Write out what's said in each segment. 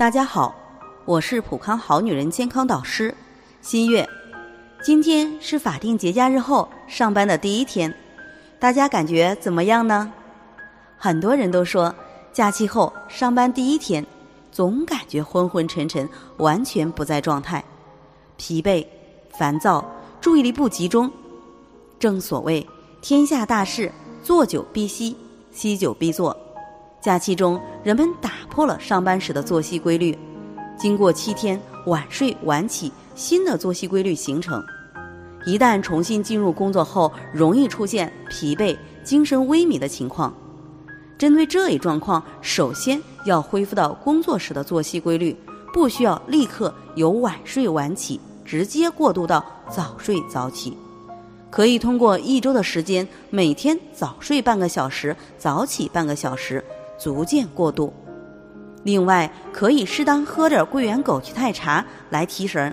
大家好，我是普康好女人健康导师新月。今天是法定节假日后上班的第一天，大家感觉怎么样呢？很多人都说，假期后上班第一天，总感觉昏昏沉沉，完全不在状态，疲惫、烦躁，注意力不集中。正所谓天下大事，做久必息，息久必坐。假期中，人们打破了上班时的作息规律，经过七天晚睡晚起，新的作息规律形成。一旦重新进入工作后，容易出现疲惫、精神萎靡的情况。针对这一状况，首先要恢复到工作时的作息规律，不需要立刻由晚睡晚起直接过渡到早睡早起。可以通过一周的时间，每天早睡半个小时，早起半个小时。逐渐过渡。另外，可以适当喝点桂圆枸杞太茶来提神。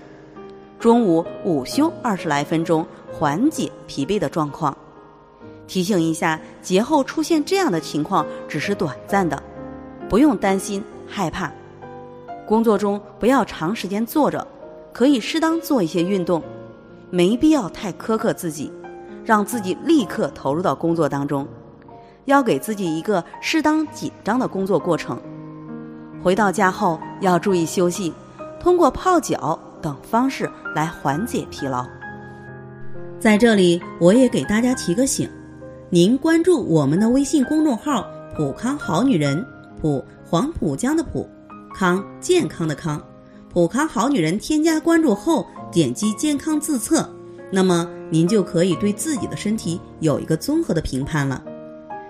中午午休二十来分钟，缓解疲惫的状况。提醒一下，节后出现这样的情况只是短暂的，不用担心害怕。工作中不要长时间坐着，可以适当做一些运动，没必要太苛刻自己，让自己立刻投入到工作当中。要给自己一个适当紧张的工作过程。回到家后要注意休息，通过泡脚等方式来缓解疲劳。在这里，我也给大家提个醒：您关注我们的微信公众号“普康好女人”，普黄浦江的浦，康健康的康，普康好女人。添加关注后，点击健康自测，那么您就可以对自己的身体有一个综合的评判了。